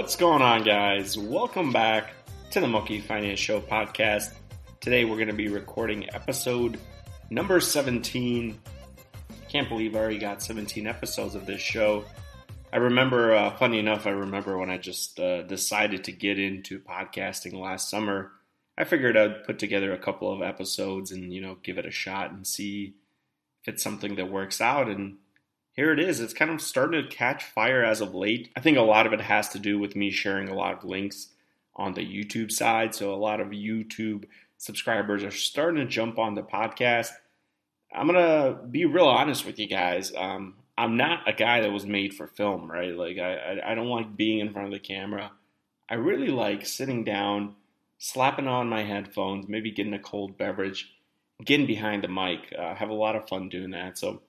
What's going on, guys? Welcome back to the Moki Finance Show podcast. Today we're going to be recording episode number 17. Can't believe I already got 17 episodes of this show. I remember, uh, funny enough, I remember when I just uh, decided to get into podcasting last summer. I figured I'd put together a couple of episodes and, you know, give it a shot and see if it's something that works out. And here it is. It's kind of starting to catch fire as of late. I think a lot of it has to do with me sharing a lot of links on the YouTube side. So a lot of YouTube subscribers are starting to jump on the podcast. I'm gonna be real honest with you guys. Um, I'm not a guy that was made for film, right? Like I, I, don't like being in front of the camera. I really like sitting down, slapping on my headphones, maybe getting a cold beverage, getting behind the mic. Uh, have a lot of fun doing that. So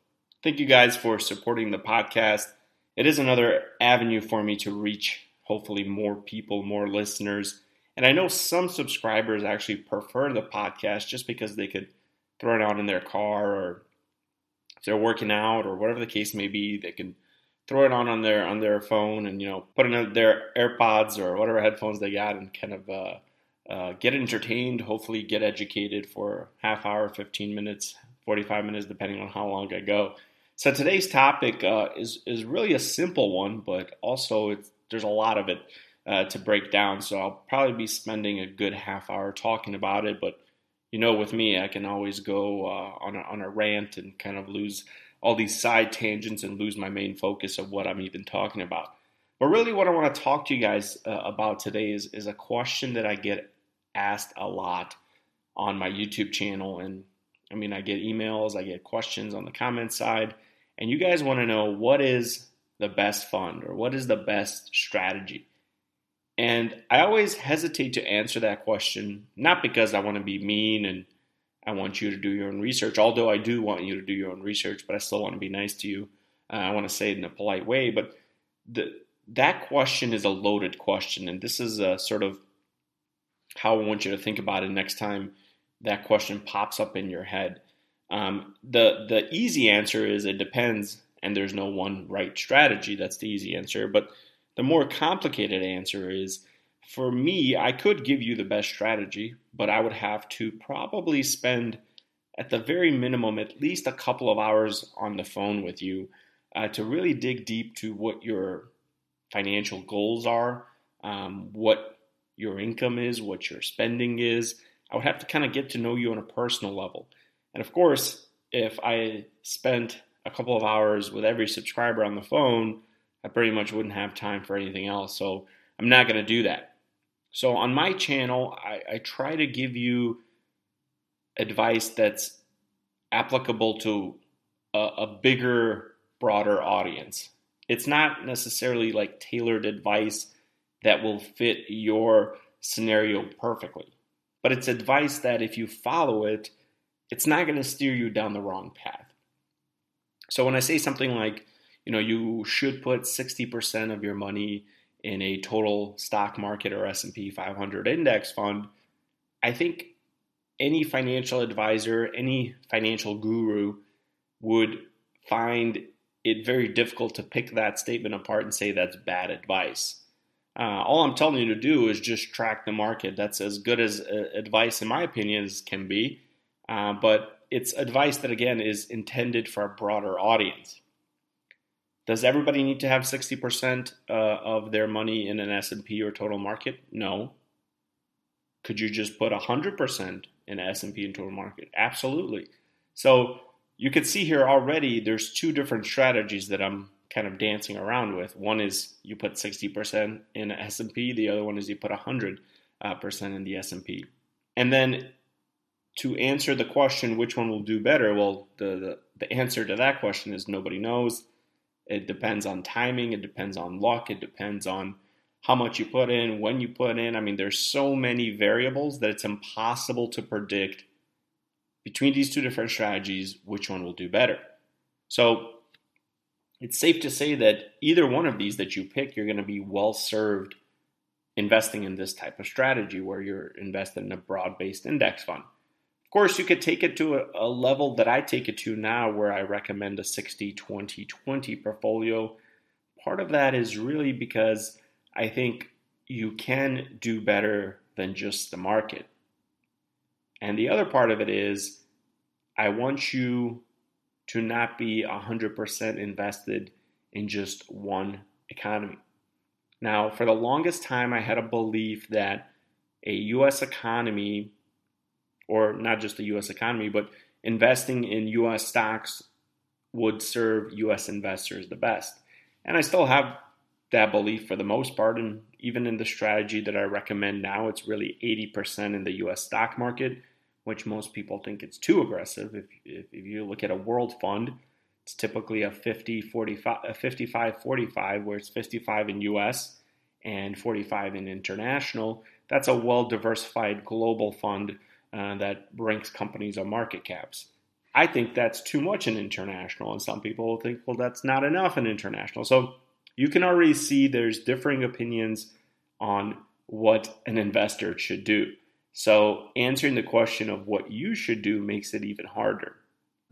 Thank you guys for supporting the podcast. It is another avenue for me to reach hopefully more people, more listeners. And I know some subscribers actually prefer the podcast just because they could throw it on in their car or if they're working out or whatever the case may be, they can throw it on on their on their phone and you know put it in their AirPods or whatever headphones they got and kind of uh, uh, get entertained. Hopefully, get educated for half hour, fifteen minutes, forty five minutes, depending on how long I go. So today's topic uh, is is really a simple one, but also there's a lot of it uh, to break down. So I'll probably be spending a good half hour talking about it. But you know, with me, I can always go uh, on a, on a rant and kind of lose all these side tangents and lose my main focus of what I'm even talking about. But really, what I want to talk to you guys uh, about today is is a question that I get asked a lot on my YouTube channel, and I mean, I get emails, I get questions on the comment side and you guys want to know what is the best fund or what is the best strategy. And I always hesitate to answer that question, not because I want to be mean and I want you to do your own research, although I do want you to do your own research, but I still want to be nice to you. Uh, I want to say it in a polite way, but the, that question is a loaded question, and this is a sort of how I want you to think about it next time that question pops up in your head. Um, the the easy answer is it depends, and there's no one right strategy. That's the easy answer. But the more complicated answer is for me, I could give you the best strategy, but I would have to probably spend at the very minimum at least a couple of hours on the phone with you uh, to really dig deep to what your financial goals are, um, what your income is, what your spending is. I would have to kind of get to know you on a personal level. And of course, if I spent a couple of hours with every subscriber on the phone, I pretty much wouldn't have time for anything else. So I'm not going to do that. So on my channel, I, I, try to give you advice that's applicable to a, a bigger, broader audience. It's not necessarily like tailored advice that will fit your scenario perfectly, but it's advice that if you follow it, it's not going to steer you down the wrong path. So when I say something like, you know, you should put 60% of your money in a total stock market or S&P 500 index fund, I think any financial advisor, any financial guru would find it very difficult to pick that statement apart and say that's bad advice. Uh, all I'm telling you to do is just track the market. That's as good as uh, advice, in my opinion, as can be. Uh, but it's advice that again is intended for a broader audience. Does everybody need to have 60% uh, of their money in an S&P or total market? No. Could you just put 100% in S&P and total market? Absolutely. So you can see here already there's two different strategies that I'm kind of dancing around with. One is you put 60% in S&P, the other one is you put 100% uh, in the S&P. And then to answer the question which one will do better, well, the, the, the answer to that question is nobody knows. It depends on timing, it depends on luck, it depends on how much you put in, when you put in. I mean, there's so many variables that it's impossible to predict between these two different strategies which one will do better. So it's safe to say that either one of these that you pick, you're going to be well served investing in this type of strategy where you're invested in a broad based index fund. Of course, you could take it to a, a level that I take it to now where I recommend a 60 20 20 portfolio. Part of that is really because I think you can do better than just the market. And the other part of it is, I want you to not be 100% invested in just one economy. Now, for the longest time, I had a belief that a US economy, or not just the US economy, but investing in US stocks would serve US investors the best. And I still have that belief for the most part. And even in the strategy that I recommend now, it's really 80% in the US stock market, which most people think it's too aggressive. If, if, if you look at a world fund, it's typically a 50 45 a 55 45 where it's 55 in US and 45 in international. That's a well diversified global fund uh, that ranks companies on market caps. I think that's too much in international, and some people think, well, that's not enough in international. So you can already see there's differing opinions on what an investor should do. So answering the question of what you should do makes it even harder.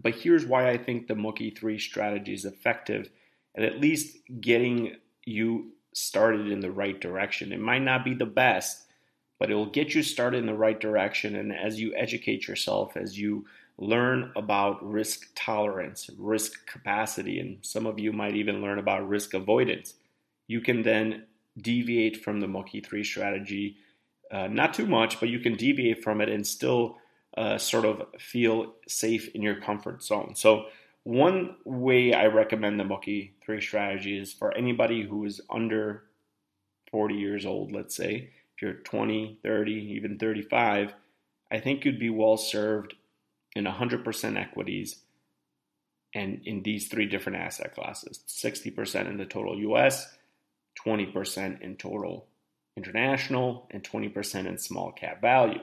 But here's why I think the Mookie 3 strategy is effective at at least getting you started in the right direction. It might not be the best, but it will get you started in the right direction. And as you educate yourself, as you learn about risk tolerance, risk capacity, and some of you might even learn about risk avoidance. You can then deviate from the Mookie 3 strategy, uh, not too much, but you can deviate from it and still uh, sort of feel safe in your comfort zone. So, one way I recommend the Mookie 3 strategy is for anybody who is under 40 years old, let's say, if you're 20, 30, even 35, I think you'd be well served in 100% equities and in these three different asset classes 60% in the total US, 20% in total international, and 20% in small cap value.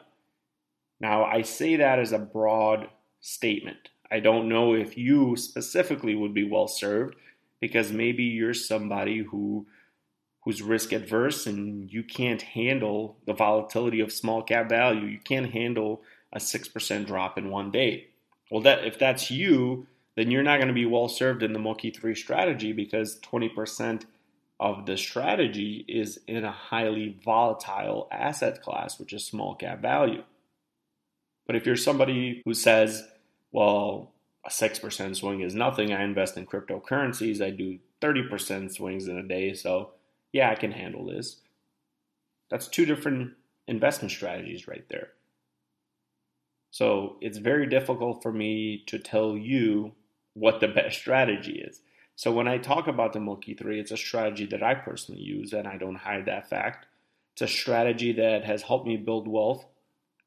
Now, I say that as a broad statement. I don't know if you specifically would be well served because maybe you're somebody who who's risk adverse and you can't handle the volatility of small cap value. You can't handle a 6% drop in one day. Well, that if that's you, then you're not going to be well served in the Mookie 3 strategy because 20% of the strategy is in a highly volatile asset class, which is small cap value. But if you're somebody who says, well, a 6% swing is nothing, I invest in cryptocurrencies, I do 30% swings in a day, so yeah, I can handle this. That's two different investment strategies right there. So it's very difficult for me to tell you what the best strategy is. So when I talk about the Mookie 3, it's a strategy that I personally use, and I don't hide that fact. It's a strategy that has helped me build wealth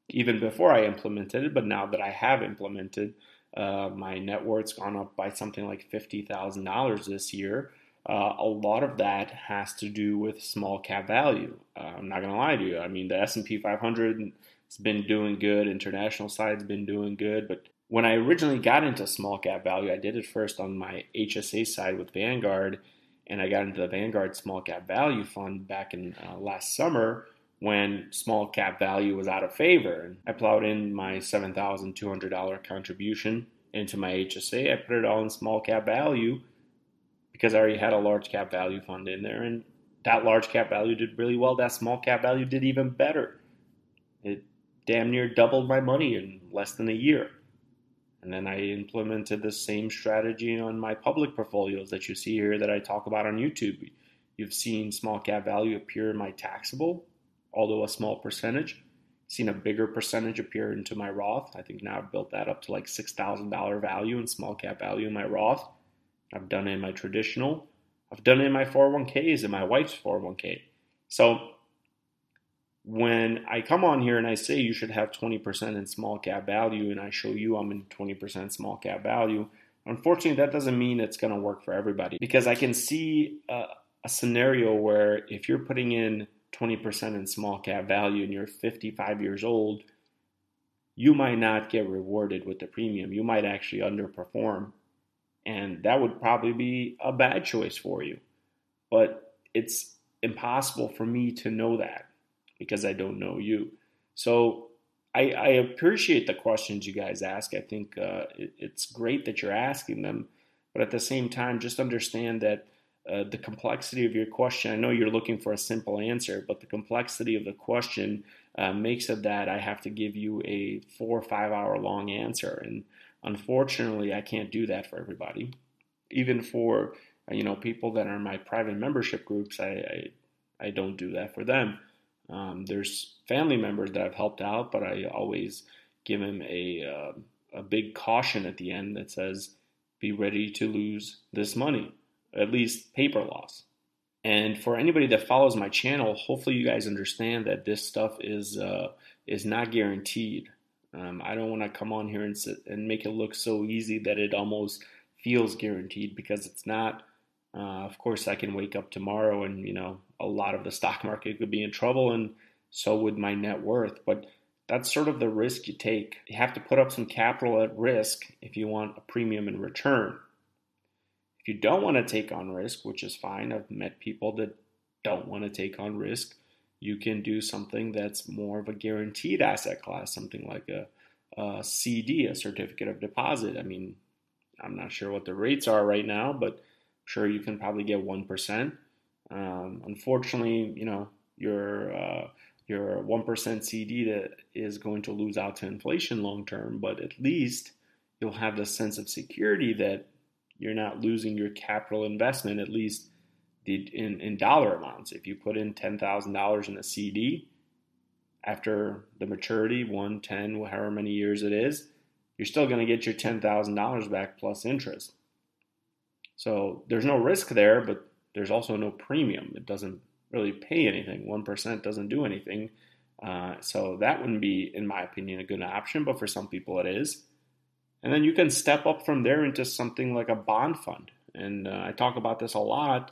even before I implemented it, but now that I have implemented, uh, my net worth's gone up by something like $50,000 this year. Uh, a lot of that has to do with small cap value. Uh, I'm not going to lie to you. I mean, the S&P 500 it's been doing good. International side's been doing good. But when I originally got into small cap value, I did it first on my HSA side with Vanguard, and I got into the Vanguard Small Cap Value Fund back in uh, last summer when small cap value was out of favor. And I plowed in my $7,200 contribution into my HSA. I put it all in small cap value because I already had a large cap value fund in there. And that large cap value did really well. That small cap value did even better. It damn near doubled my money in less than a year. And then I implemented the same strategy on my public portfolios that you see here that I talk about on YouTube. You've seen small cap value appear in my taxable, although a small percentage. Seen a bigger percentage appear into my Roth. I think now I've built that up to like $6,000 value in small cap value in my Roth. I've done it in my traditional. I've done it in my 401ks and my wife's 401k. So when I come on here and I say you should have 20% in small cap value, and I show you I'm in 20% small cap value, unfortunately, that doesn't mean it's going to work for everybody because I can see a, a scenario where if you're putting in 20% in small cap value and you're 55 years old, you might not get rewarded with the premium. You might actually underperform. And that would probably be a bad choice for you. But it's impossible for me to know that because I don't know you. So I, I appreciate the questions you guys ask. I think uh, it, it's great that you're asking them, but at the same time, just understand that uh, the complexity of your question. I know you're looking for a simple answer, but the complexity of the question uh, makes it that I have to give you a four or five hour long answer. And unfortunately, I can't do that for everybody. Even for you know people that are in my private membership groups, I I, I don't do that for them. Um, there's family members that I've helped out, but I always give them a uh, a big caution at the end that says, "Be ready to lose this money, at least paper loss." And for anybody that follows my channel, hopefully you guys understand that this stuff is uh, is not guaranteed. Um, I don't want to come on here and sit and make it look so easy that it almost feels guaranteed because it's not. Uh, of course, I can wake up tomorrow and you know a lot of the stock market could be in trouble, and so would my net worth. But that's sort of the risk you take. You have to put up some capital at risk if you want a premium in return. If you don't want to take on risk, which is fine, I've met people that don't want to take on risk, you can do something that's more of a guaranteed asset class, something like a, a CD, a certificate of deposit. I mean, I'm not sure what the rates are right now, but I'm sure you can probably get 1%. Um, unfortunately, you know, your uh, your 1% CD that is going to lose out to inflation long term, but at least you'll have the sense of security that you're not losing your capital investment, at least in, in dollar amounts. If you put in $10,000 in a CD, after the maturity, one, 10, however many years it is, you're still going to get your $10,000 back plus interest. So there's no risk there, but there's also no premium. It doesn't really pay anything. 1% doesn't do anything. Uh, so that wouldn't be, in my opinion, a good option, but for some people it is. And then you can step up from there into something like a bond fund. And uh, I talk about this a lot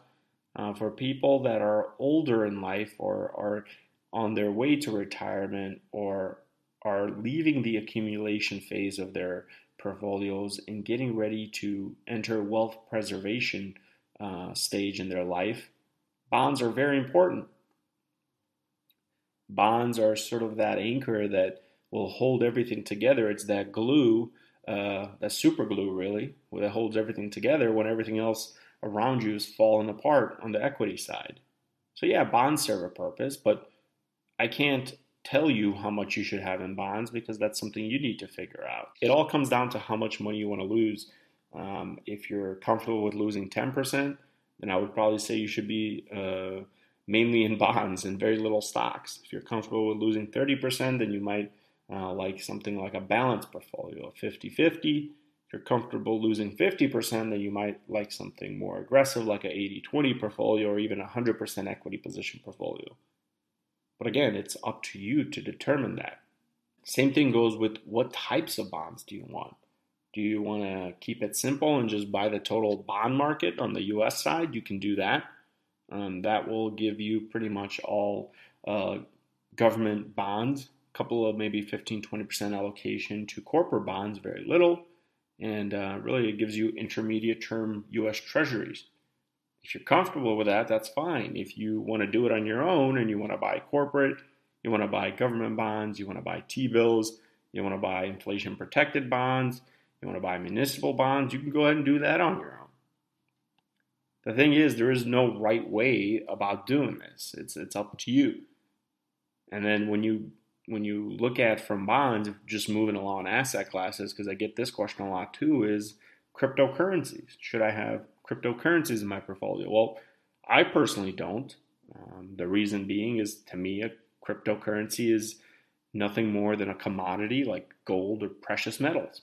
uh, for people that are older in life or are on their way to retirement or are leaving the accumulation phase of their portfolios and getting ready to enter wealth preservation uh, stage in their life. Bonds are very important. Bonds are sort of that anchor that will hold everything together. It's that glue uh, that super glue really that holds everything together when everything else around you is falling apart on the equity side. So yeah, bonds serve a purpose, but I can't tell you how much you should have in bonds because that's something you need to figure out. It all comes down to how much money you want to lose. Um, if you're comfortable with losing 10%, then I would probably say you should be uh, mainly in bonds and very little stocks. If you're comfortable with losing 30%, then you might uh, like something like a balanced portfolio, 50 50. You're comfortable losing 50%, then you might like something more aggressive, like an 80 20 portfolio or even a 100% equity position portfolio. But again, it's up to you to determine that. Same thing goes with what types of bonds do you want? Do you want to keep it simple and just buy the total bond market on the US side? You can do that. Um, that will give you pretty much all uh, government bonds a couple of maybe 15 20% allocation to corporate bonds, very little. And uh, really, it gives you intermediate term US Treasuries. If you're comfortable with that, that's fine. If you want to do it on your own and you want to buy corporate, you want to buy government bonds, you want to buy T bills, you want to buy inflation protected bonds, you want to buy municipal bonds, you can go ahead and do that on your own. The thing is, there is no right way about doing this. It's, it's up to you. And then when you when you look at from bonds, just moving along asset classes, because I get this question a lot too, is cryptocurrencies. Should I have cryptocurrencies in my portfolio? Well, I personally don't. Um, the reason being is to me, a cryptocurrency is nothing more than a commodity like gold or precious metals.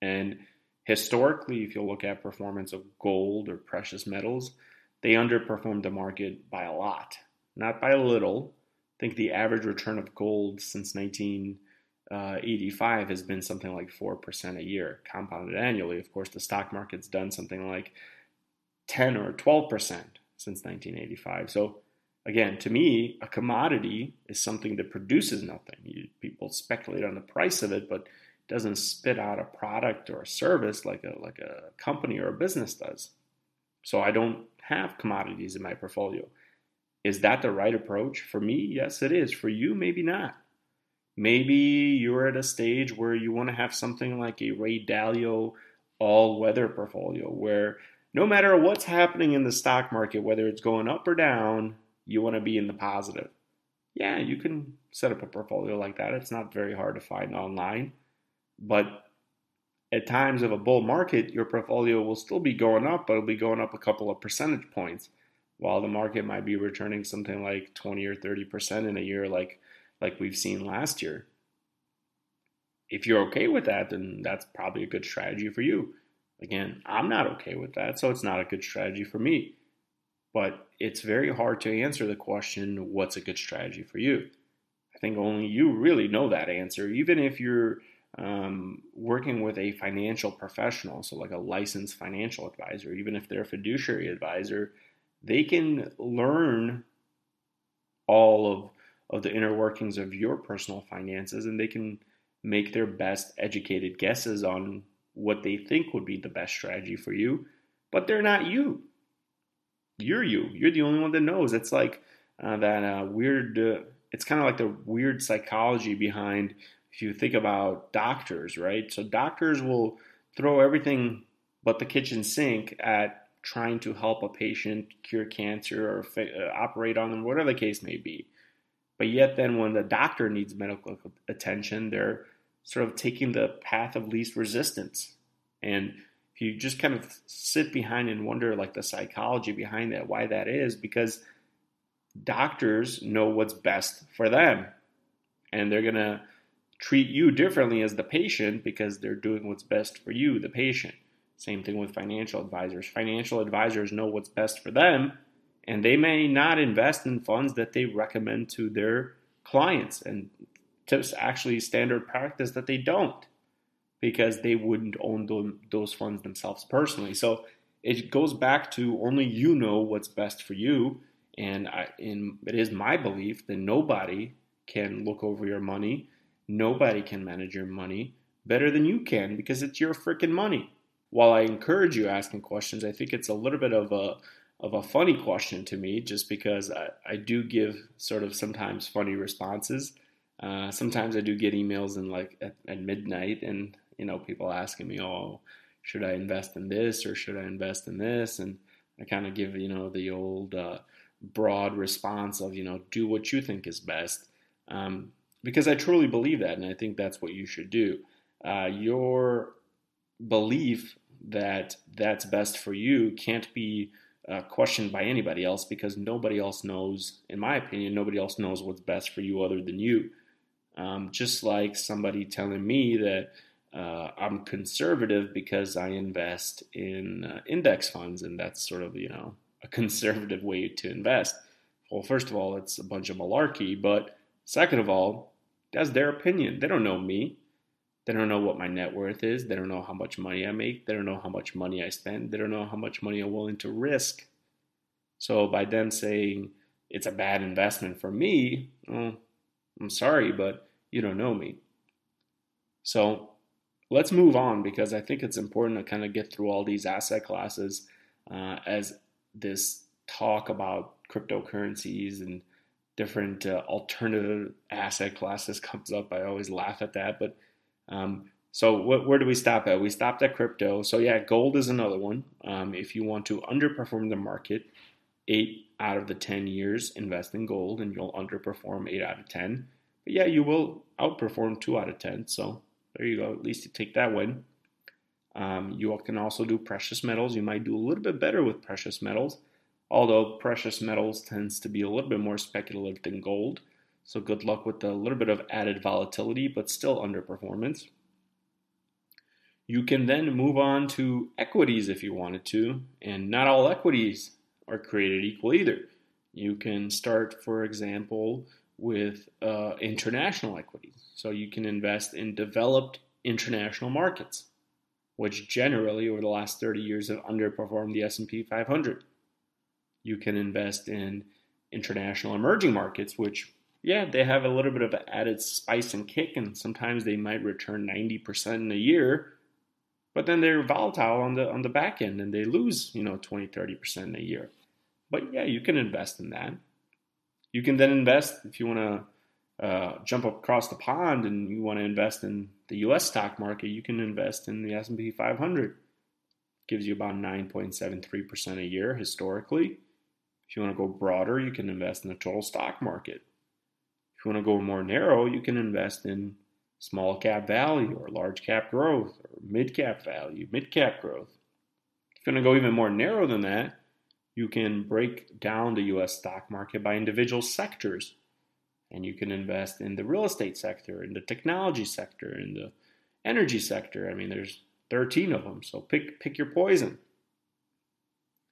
And historically, if you look at performance of gold or precious metals, they underperformed the market by a lot, not by a little, think the average return of gold since 1985 has been something like 4% a year, compounded annually. Of course, the stock market's done something like 10 or 12% since 1985. So, again, to me, a commodity is something that produces nothing. You, people speculate on the price of it, but it doesn't spit out a product or a service like a like a company or a business does. So I don't have commodities in my portfolio. Is that the right approach? For me, yes, it is. For you, maybe not. Maybe you're at a stage where you want to have something like a Ray Dalio all weather portfolio where no matter what's happening in the stock market, whether it's going up or down, you want to be in the positive. Yeah, you can set up a portfolio like that. It's not very hard to find online. But at times of a bull market, your portfolio will still be going up, but it'll be going up a couple of percentage points, while the market might be returning something like 20 or 30% in a year like like we've seen last year. If you're okay with that, then that's probably a good strategy for you. Again, I'm not okay with that, so it's not a good strategy for me. But it's very hard to answer the question, what's a good strategy for you? I think only you really know that answer, even if you're um, working with a financial professional, so like a licensed financial advisor, even if they're a fiduciary advisor, they can learn all of, of the inner workings of your personal finances and they can make their best educated guesses on what they think would be the best strategy for you, but they're not you. You're you. You're the only one that knows. It's like uh, that uh, weird, uh, it's kind of like the weird psychology behind if you think about doctors, right? So doctors will throw everything but the kitchen sink at trying to help a patient cure cancer or uh, operate on them, whatever the case may be. But yet, then when the doctor needs medical attention, they're sort of taking the path of least resistance. And if you just kind of sit behind and wonder, like the psychology behind that, why that is, because doctors know what's best for them. And they're going to treat you differently as the patient because they're doing what's best for you, the patient. Same thing with financial advisors. Financial advisors know what's best for them, and they may not invest in funds that they recommend to their clients. And it's actually standard practice that they don't because they wouldn't own those funds themselves personally. So it goes back to only you know what's best for you. And, I, and it is my belief that nobody can look over your money, nobody can manage your money better than you can because it's your freaking money while I encourage you asking questions, I think it's a little bit of a of a funny question to me, just because I, I do give sort of sometimes funny responses. Uh, sometimes I do get emails in like at, at, midnight, and you know people asking me, "Oh, should I invest in this or should I invest in this?" And I kind of give you know the old uh, broad response of you know do what you think is best, um, because I truly believe that, and I think that's what you should do. Uh, your belief that that's best for you can't be uh, questioned by anybody else because nobody else knows, in my opinion, nobody else knows what's best for you other than you. Um, just like somebody telling me that uh, I'm conservative because I invest in uh, index funds, and that's sort of you know a conservative way to invest. Well, first of all, it's a bunch of malarkey, but second of all, that's their opinion. They don't know me. They don't know what my net worth is. They don't know how much money I make. They don't know how much money I spend. They don't know how much money I'm willing to risk. So by them saying it's a bad investment for me, well, I'm sorry, but you don't know me. So let's move on because I think it's important to kind of get through all these asset classes uh, as this talk about cryptocurrencies and different uh, alternative asset classes comes up. I always laugh at that, but um, so wh- where do we stop at? We stopped at crypto. So yeah, gold is another one. Um, if you want to underperform the market, eight out of the 10 years invest in gold and you'll underperform eight out of 10. But yeah, you will outperform two out of 10. So there you go. At least you take that win. Um, you can also do precious metals. You might do a little bit better with precious metals, although precious metals tends to be a little bit more speculative than gold. So good luck with a little bit of added volatility, but still underperformance. You can then move on to equities if you wanted to, and not all equities are created equal either. You can start, for example, with uh, international equities. So you can invest in developed international markets, which generally over the last 30 years have underperformed the S&P 500. You can invest in international emerging markets, which yeah, they have a little bit of added spice and kick, and sometimes they might return 90% in a year, but then they're volatile on the on the back end and they lose, you know, 20, 30% in a year. But yeah, you can invest in that. You can then invest if you want to uh, jump across the pond and you want to invest in the U.S. stock market. You can invest in the S&P 500. It gives you about 9.73% a year historically. If you want to go broader, you can invest in the total stock market. If you want to go more narrow, you can invest in small cap value or large cap growth or mid cap value, mid cap growth. If you want to go even more narrow than that, you can break down the US stock market by individual sectors. And you can invest in the real estate sector, in the technology sector, in the energy sector. I mean, there's 13 of them, so pick pick your poison.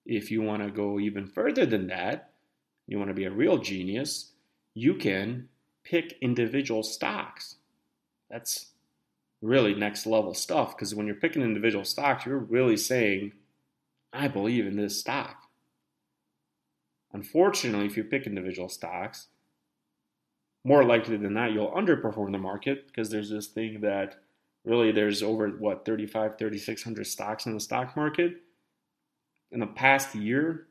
If you want to go even further than that, you want to be a real genius, you can pick individual stocks. That's really next level stuff because when you're picking individual stocks, you're really saying, I believe in this stock. Unfortunately, if you pick individual stocks, more likely than not, you'll underperform the market because there's this thing that really there's over what 35 3600 stocks in the stock market in the past year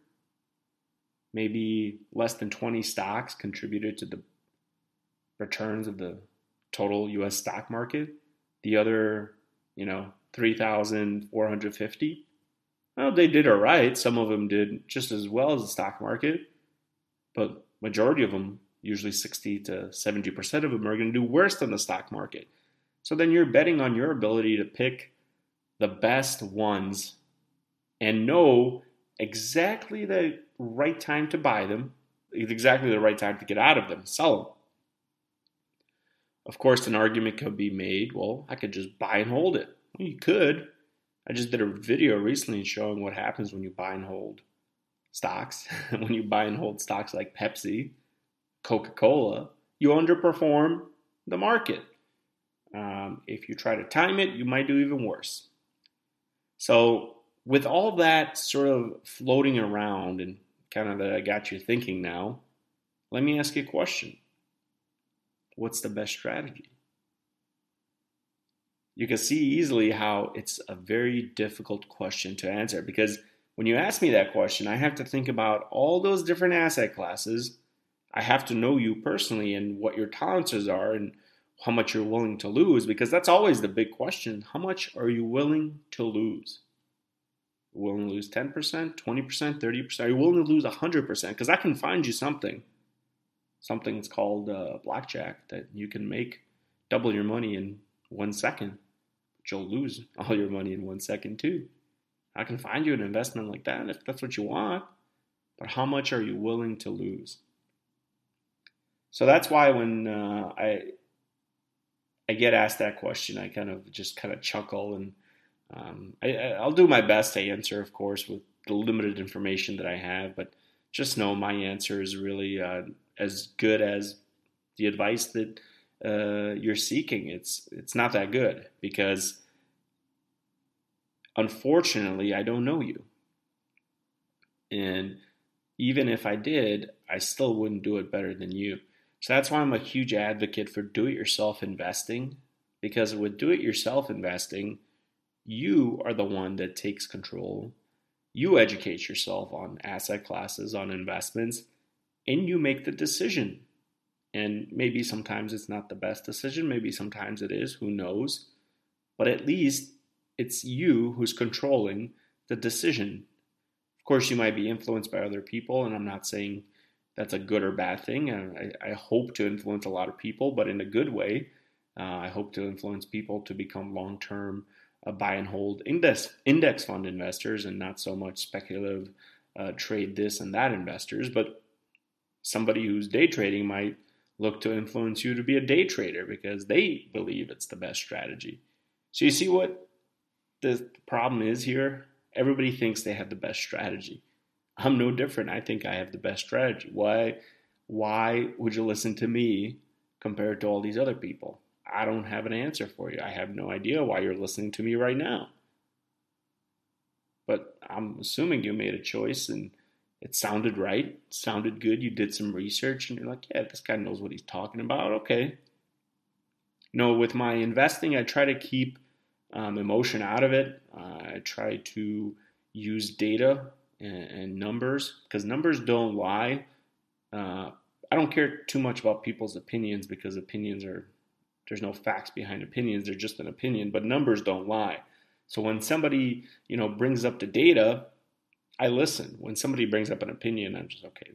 maybe less than 20 stocks contributed to the returns of the total US stock market the other you know 3450 well they did all right. Some of them did just as well as the stock market but majority of them usually 60 to 70% of them are going to do worse than the stock market. So then you're betting on your ability to pick the best ones and know exactly the right time to buy them, exactly the right time to get out of them, sell them. Of course, an argument could be made well, I could just buy and hold it. Well, you could. I just did a video recently showing what happens when you buy and hold stocks. when you buy and hold stocks like Pepsi, Coca Cola, you underperform the market. Um, if you try to time it, you might do even worse. So, with all that sort of floating around and kind of that I got you thinking now, let me ask you a question What's the best strategy? You can see easily how it's a very difficult question to answer because when you ask me that question, I have to think about all those different asset classes. I have to know you personally and what your tolerances are and how much you're willing to lose because that's always the big question. How much are you willing to lose? willing to lose 10%, 20%, 30%? Are you willing to lose 100%? Because I can find you something. Something that's called uh, blackjack that you can make double your money in one second, but you'll lose all your money in one second too. I can find you an investment like that if that's what you want, but how much are you willing to lose? So that's why when uh, I I get asked that question, I kind of just kind of chuckle and um, I, will do my best to answer, of course, with the limited information that I have. But just know my answer is really uh, as good as the advice that uh, you're seeking. It's it's not that good because unfortunately I don't know you, and even if I did, I still wouldn't do it better than you. So that's why I'm a huge advocate for do it yourself investing because with do it yourself investing, you are the one that takes control. You educate yourself on asset classes, on investments, and you make the decision. And maybe sometimes it's not the best decision, maybe sometimes it is, who knows. But at least it's you who's controlling the decision. Of course, you might be influenced by other people, and I'm not saying that's a good or bad thing. I, I hope to influence a lot of people, but in a good way. Uh, I hope to influence people to become long term uh, buy and hold index, index fund investors and not so much speculative uh, trade this and that investors. But somebody who's day trading might look to influence you to be a day trader because they believe it's the best strategy. So you see what the problem is here? Everybody thinks they have the best strategy. I'm no different. I think I have the best strategy. Why why would you listen to me compared to all these other people? I don't have an answer for you. I have no idea why you're listening to me right now. But I'm assuming you made a choice and it sounded right, sounded good. You did some research and you're like, yeah, this guy knows what he's talking about. Okay. No, with my investing, I try to keep um, emotion out of it. Uh, I try to use data and, and numbers because numbers don't lie. Uh, I don't care too much about people's opinions because opinions are there's no facts behind opinions they're just an opinion but numbers don't lie So when somebody, you know, brings up the data, I listen. When somebody brings up an opinion, I'm just okay.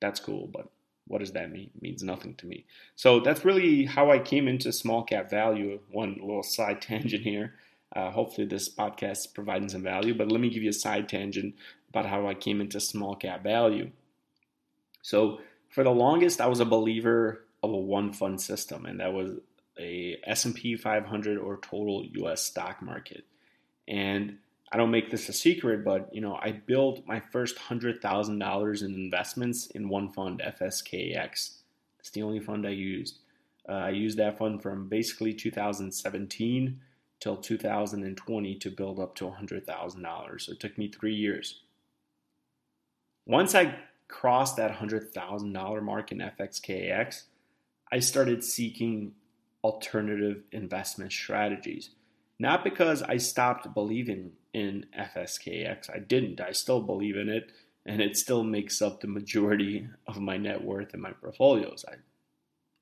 That's cool, but what does that mean? It means nothing to me. So that's really how I came into small cap value. One little side tangent here. Uh, hopefully, this podcast is providing some value, but let me give you a side tangent about how I came into small cap value. So, for the longest, I was a believer of a one fund system, and that was a S&P 500 or total U.S. stock market. And I don't make this a secret, but you know, I built my first hundred thousand dollars in investments in one fund, FSKAX. It's the only fund I used. Uh, I used that fund from basically 2017 till 2020 to build up to $100,000. So it took me three years. Once I crossed that $100,000 mark in FSKAX, I started seeking alternative investment strategies. Not because I stopped believing in FSKAX, I didn't. I still believe in it, and it still makes up the majority of my net worth and my portfolios. I,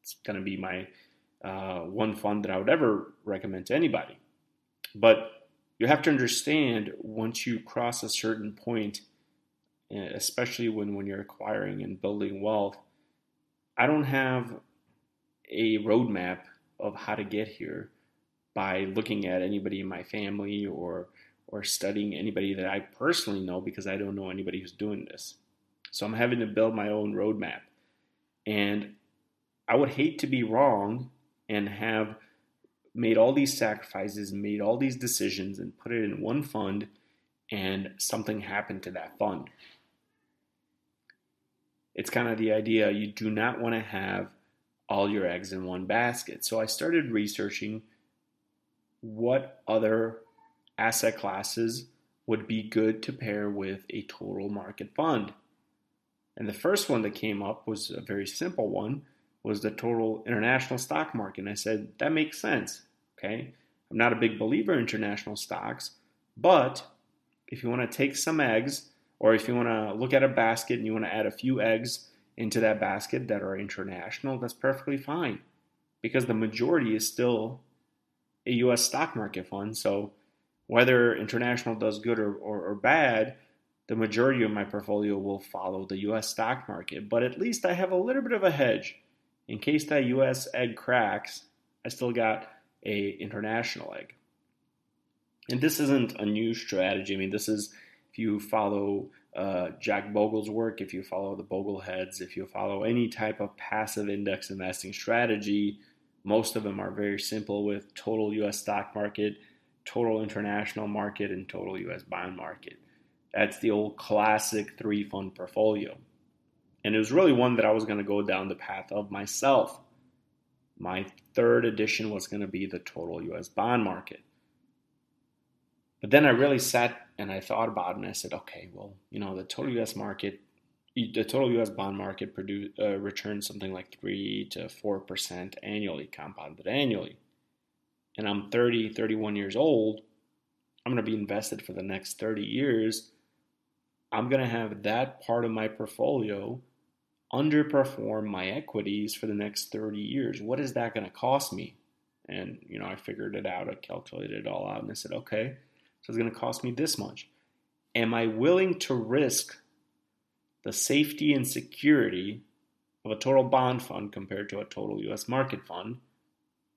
it's going to be my uh, one fund that I would ever recommend to anybody. But you have to understand once you cross a certain point, especially when, when you're acquiring and building wealth, I don't have a roadmap of how to get here by looking at anybody in my family or or studying anybody that I personally know because I don't know anybody who's doing this. So I'm having to build my own roadmap. And I would hate to be wrong and have made all these sacrifices, made all these decisions, and put it in one fund, and something happened to that fund. It's kind of the idea you do not want to have all your eggs in one basket. So I started researching what other asset classes would be good to pair with a total market fund. And the first one that came up was a very simple one was the total international stock market. And I said, that makes sense. Okay. I'm not a big believer in international stocks, but if you want to take some eggs, or if you want to look at a basket and you want to add a few eggs into that basket that are international, that's perfectly fine because the majority is still a US stock market fund. So whether international does good or, or, or bad, the majority of my portfolio will follow the US stock market. But at least I have a little bit of a hedge in case that US egg cracks, I still got a international egg. And this isn't a new strategy. I mean, this is if you follow uh, Jack Bogle's work, if you follow the Bogleheads, if you follow any type of passive index investing strategy, most of them are very simple with total US stock market, total international market, and total US bond market. That's the old classic three fund portfolio. And it was really one that I was going to go down the path of myself. My third edition was going to be the total US bond market. But then I really sat and I thought about it and I said, okay, well, you know, the total US market, the total US bond market produce, uh, returns something like 3 to 4% annually, compounded annually. And I'm 30, 31 years old. I'm going to be invested for the next 30 years. I'm going to have that part of my portfolio underperform my equities for the next 30 years. What is that going to cost me? And, you know, I figured it out. I calculated it all out and I said, okay, so it's going to cost me this much. Am I willing to risk the safety and security of a total bond fund compared to a total US market fund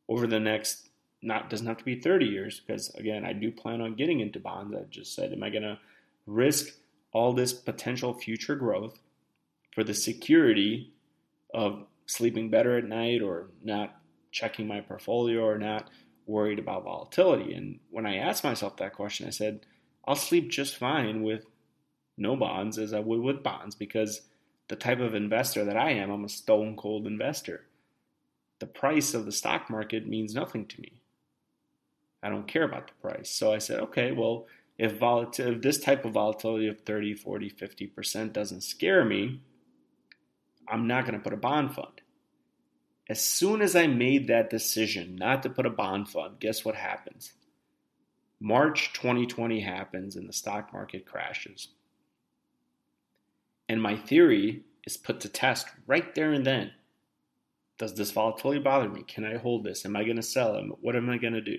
over the next not doesn't have to be 30 years because again I do plan on getting into bonds I just said am I going to risk all this potential future growth for the security of sleeping better at night or not checking my portfolio or not worried about volatility. And when I asked myself that question, I said, I'll sleep just fine with no bonds as I would with bonds because the type of investor that I am, I'm a stone cold investor. The price of the stock market means nothing to me. I don't care about the price. So I said, okay, well, if, if this type of volatility of 30, 40, 50% doesn't scare me, I'm not going to put a bond fund. As soon as I made that decision not to put a bond fund, guess what happens? March 2020 happens and the stock market crashes. And my theory is put to test right there and then. Does this volatility bother me? Can I hold this? Am I going to sell? What am I going to do?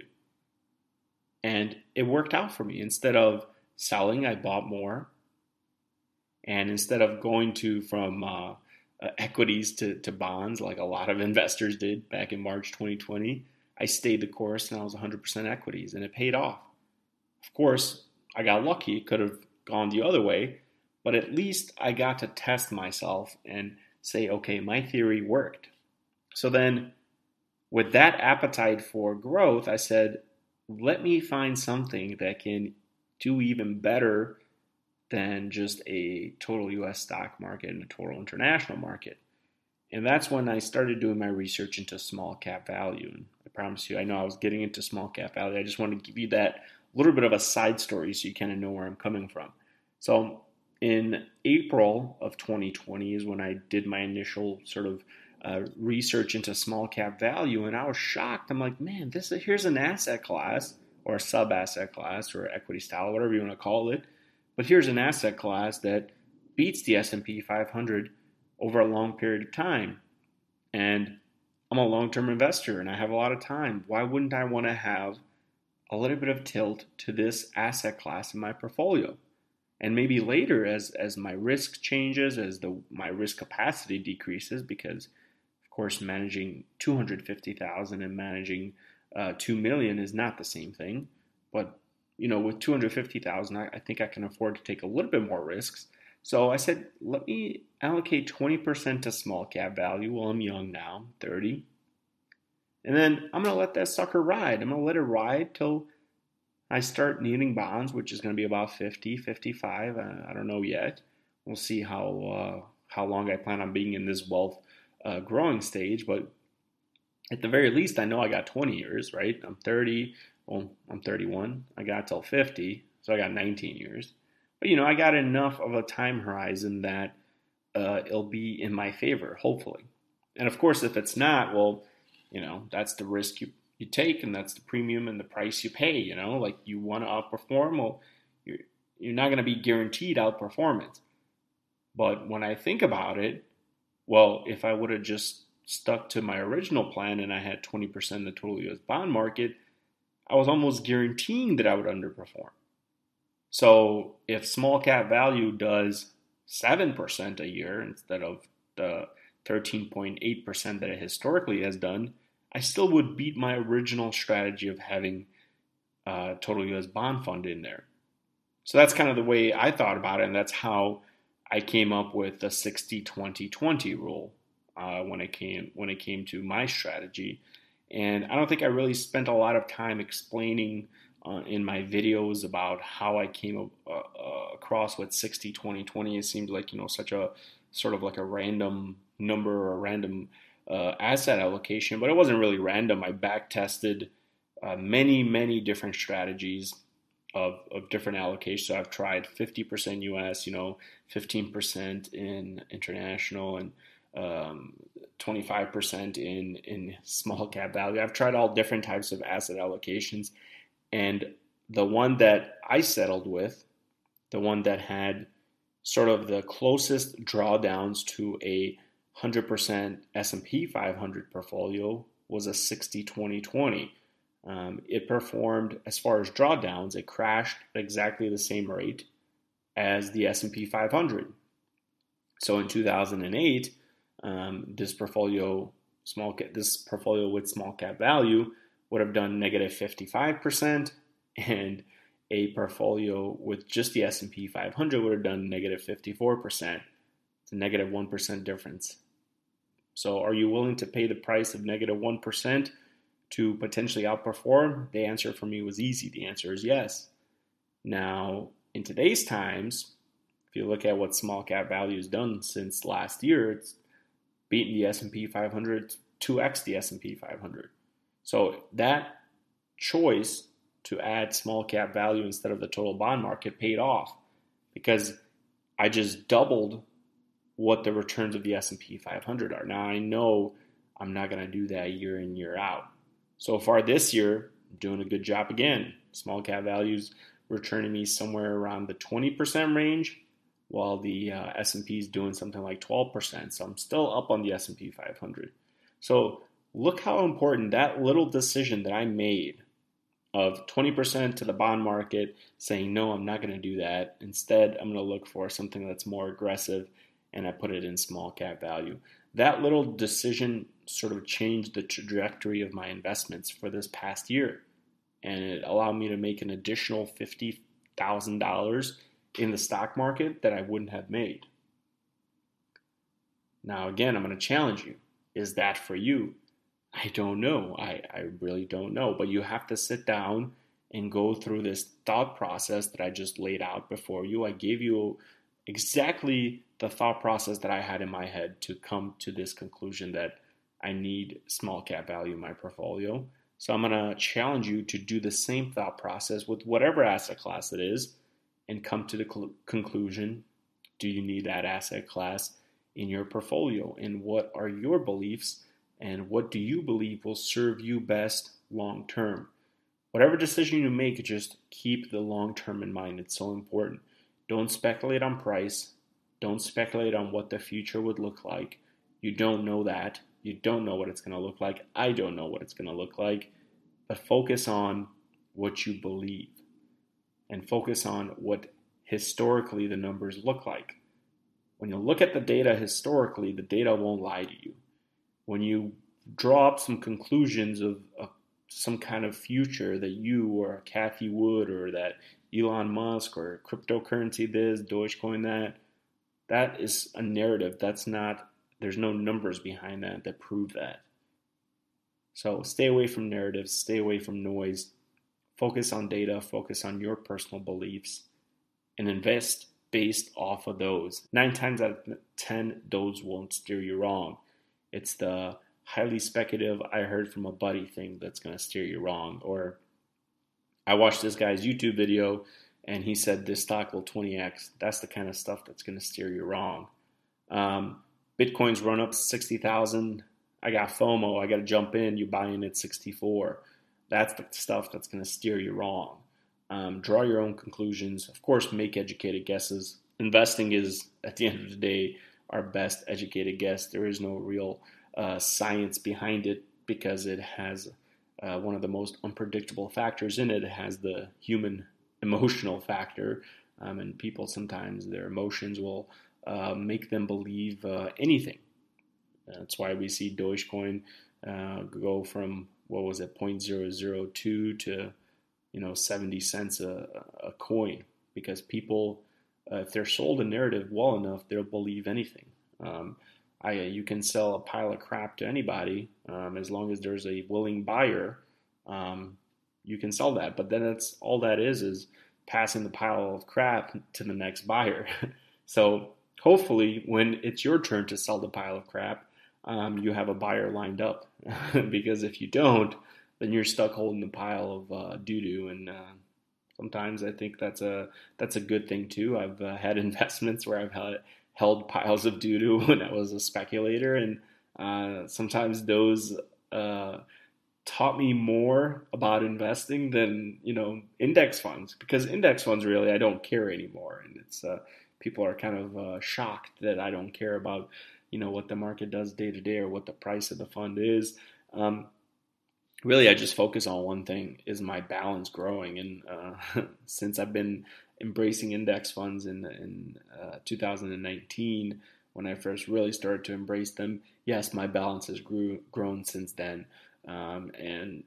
And it worked out for me. Instead of selling, I bought more. And instead of going to from uh, uh, equities to, to bonds like a lot of investors did back in March 2020, I stayed the course and I was 100% equities and it paid off. Of course, I got lucky. It could have gone the other way, but at least I got to test myself and say, okay, my theory worked. So then, with that appetite for growth, I said, let me find something that can do even better than just a total US stock market and a total international market. And that's when I started doing my research into small cap value. And I promise you, I know I was getting into small cap value. I just want to give you that little bit of a side story so you kind of know where I'm coming from. So, in April of 2020 is when I did my initial sort of uh, research into small cap value, and I was shocked. I'm like, man, this here's an asset class or a sub asset class or equity style, whatever you want to call it. But here's an asset class that beats the S&P 500 over a long period of time. And I'm a long-term investor and I have a lot of time. Why wouldn't I want to have a little bit of tilt to this asset class in my portfolio? And maybe later as as my risk changes, as the my risk capacity decreases because of course managing 250,000 and managing uh, 2 million is not the same thing, but you know, with 250,000, I, I think I can afford to take a little bit more risks. So I said, let me allocate 20% to small cap value while I'm young now, 30. And then I'm going to let that sucker ride. I'm going to let it ride till I start needing bonds, which is going to be about 50, 55. Uh, I don't know yet. We'll see how uh, how long I plan on being in this wealth uh, growing stage. But at the very least, I know I got 20 years, right? I'm 30 well, I'm 31. I got till 50, so I got 19 years. But you know, I got enough of a time horizon that uh, it'll be in my favor, hopefully. And of course, if it's not, well, you know, that's the risk you you take, and that's the premium and the price you pay. You know, like you want to outperform, well, you're you're not going to be guaranteed outperformance. But when I think about it, well, if I would have just stuck to my original plan and I had 20% of the total US bond market, I was almost guaranteeing that I would underperform. So if small cap value does 7% a year instead of the 13.8% that it historically has done, I still would beat my original strategy of having uh, total US bond fund in there. So that's kind of the way I thought about it, and that's how I came up with the 60 20 20 rule uh, when it came when it came to my strategy. And I don't think I really spent a lot of time explaining uh, in my videos about how I came uh, uh, across with 60 20 20. It seemed like, you know, such a sort of like a random number or a random uh, asset allocation, but it wasn't really random. I back tested uh, many, many different strategies. Of, of different allocations. So I've tried 50% US, you know, 15% in international, and um, 25% in in small cap value. I've tried all different types of asset allocations and the one that I settled with, the one that had sort of the closest drawdowns to a 100% S&P 500 portfolio was a 60 20 20. Um, it performed as far as drawdowns, it crashed at exactly the same rate as the S&P 500. So in 2008, um, this portfolio small cap, this portfolio with small cap value would have done negative 55% and a portfolio with just the S&P 500 would have done negative 54%. It's a negative 1 difference. So are you willing to pay the price of negative 1 to potentially outperform? The answer for me was easy. The answer is yes. Now, in today's times, if you look at what small cap value has done since last year, it's beaten the S&P 500 2x the S&P 500. So that choice to add small cap value instead of the total bond market paid off because I just doubled what the returns of the S&P 500 are. Now I know I'm not going to do that year in year out. So far this year, I'm doing a good job again. Small cap values returning me somewhere around the 20% range while the uh, S&P is doing something like 12%. So I'm still up on the S&P 500. So look how important that little decision that I made of 20% to the bond market, saying, no, I'm not going to do that. Instead, I'm going to look for something that's more aggressive and I put it in small cap value. That little decision sort of changed the trajectory of my investments for this past year. And it allowed me to make an additional $50,000 in the stock market that I wouldn't have made. Now, again, I'm going to challenge you. Is that for you? I don't know. I, I really don't know. But you have to sit down and go through this thought process that I just laid out before you. I gave you exactly the thought process that I had in my head to come to this conclusion that I need small cap value in my portfolio. So I'm going to challenge you to do the same thought process with whatever asset class it is and come to the cl- conclusion do you need that asset class in your portfolio? And what are your beliefs? And what do you believe will serve you best long term? Whatever decision you make, just keep the long term in mind. It's so important. Don't speculate on price. Don't speculate on what the future would look like. You don't know that. You don't know what it's going to look like. I don't know what it's going to look like. But focus on what you believe and focus on what historically the numbers look like. When you look at the data historically, the data won't lie to you. When you draw up some conclusions of, of some kind of future that you or Cathie Wood or that Elon Musk or cryptocurrency this, Dogecoin that, that is a narrative. That's not, there's no numbers behind that that prove that. So stay away from narratives, stay away from noise, focus on data, focus on your personal beliefs, and invest based off of those. Nine times out of 10, those won't steer you wrong. It's the highly speculative, I heard from a buddy thing that's going to steer you wrong. Or I watched this guy's YouTube video and he said this stock will 20x. That's the kind of stuff that's going to steer you wrong. Um, Bitcoin's run up to 60,000. I got FOMO. I got to jump in. You buy in at 64. That's the stuff that's going to steer you wrong. Um, draw your own conclusions. Of course, make educated guesses. Investing is, at the end of the day, our best educated guess. There is no real uh, science behind it because it has uh, one of the most unpredictable factors in it. Has the human emotional factor, um, and people sometimes their emotions will uh, make them believe uh, anything. That's why we see Dogecoin uh, go from what was it 0.002 to you know 70 cents a, a coin because people uh, if they're sold a narrative well enough they'll believe anything um, I, you can sell a pile of crap to anybody um, as long as there's a willing buyer um, you can sell that but then that's all that is is passing the pile of crap to the next buyer so hopefully when it's your turn to sell the pile of crap um, you have a buyer lined up because if you don't then you're stuck holding the pile of uh, doo doo. And uh, sometimes I think that's a that's a good thing too. I've uh, had investments where I've held, held piles of doo doo when I was a speculator, and uh, sometimes those uh, taught me more about investing than you know index funds because index funds really I don't care anymore, and it's uh, people are kind of shocked that I don't care about you know what the market does day to day or what the price of the fund is. Um, really I just focus on one thing is my balance growing and uh, since I've been embracing index funds in in uh, 2019 when I first really started to embrace them yes my balance has grew grown since then. Um, and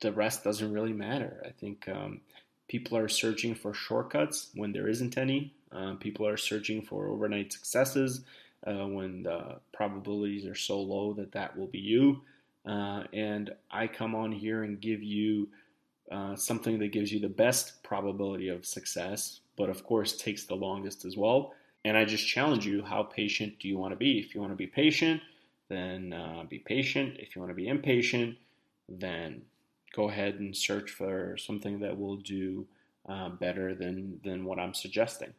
the rest doesn't really matter. I think um, people are searching for shortcuts when there isn't any. Uh, people are searching for overnight successes uh, when the probabilities are so low that that will be you. Uh, and I come on here and give you uh, something that gives you the best probability of success, but of course takes the longest as well. And I just challenge you how patient do you want to be? If you want to be patient, then uh, be patient. If you want to be impatient, then go ahead and search for something that will do uh, better than, than what I'm suggesting.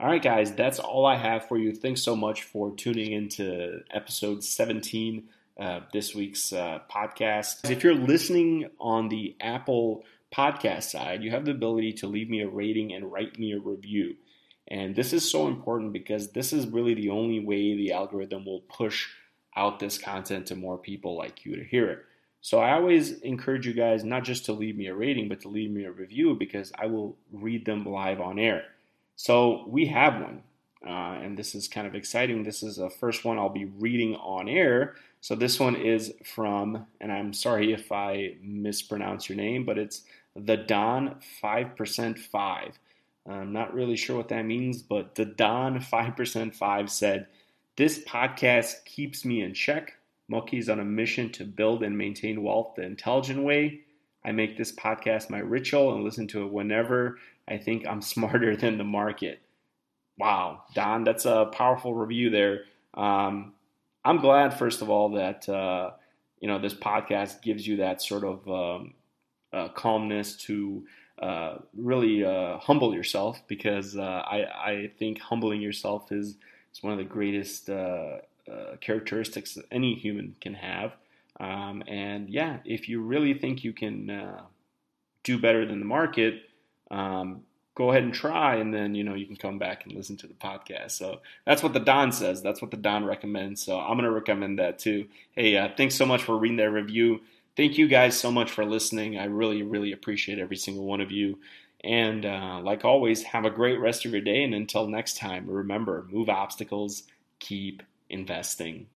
All right, guys, that's all I have for you. Thanks so much for tuning into episode 17 uh, this week's uh, podcast. If you're listening on the Apple podcast side, you have the ability to leave me a rating and write me a review. And this is so important because this is really the only way the algorithm will push out this content to more people like you to hear it. So I always encourage you guys not just to leave me a rating, but to leave me a review because I will read them live on air. So we have one, uh, and this is kind of exciting. This is the first one I'll be reading on air. So this one is from, and I'm sorry if I mispronounce your name, but it's the Don 5% 5. I'm not really sure what that means, but the Don 5% 5 said, This podcast keeps me in check. Moki's on a mission to build and maintain wealth the intelligent way. I make this podcast my ritual and listen to it whenever I think I'm smarter than the market. Wow, Don, that's a powerful review there. Um, I'm glad, first of all, that uh, you know this podcast gives you that sort of um, uh, calmness to uh, really uh, humble yourself because uh, I, I think humbling yourself is, is one of the greatest uh, characteristics that any human can have. Um, and yeah, if you really think you can do better than the market, um, go ahead and try, and then you know you can come back and listen to the podcast. So that's what the Don says. That's what the Don recommends. So I'm going to recommend that too. Hey, uh, thanks so much for reading that review. Thank you guys so much for listening. I really, really appreciate every single one of you. And uh, like always, have a great rest of your day. And until next time, remember move obstacles, keep investing.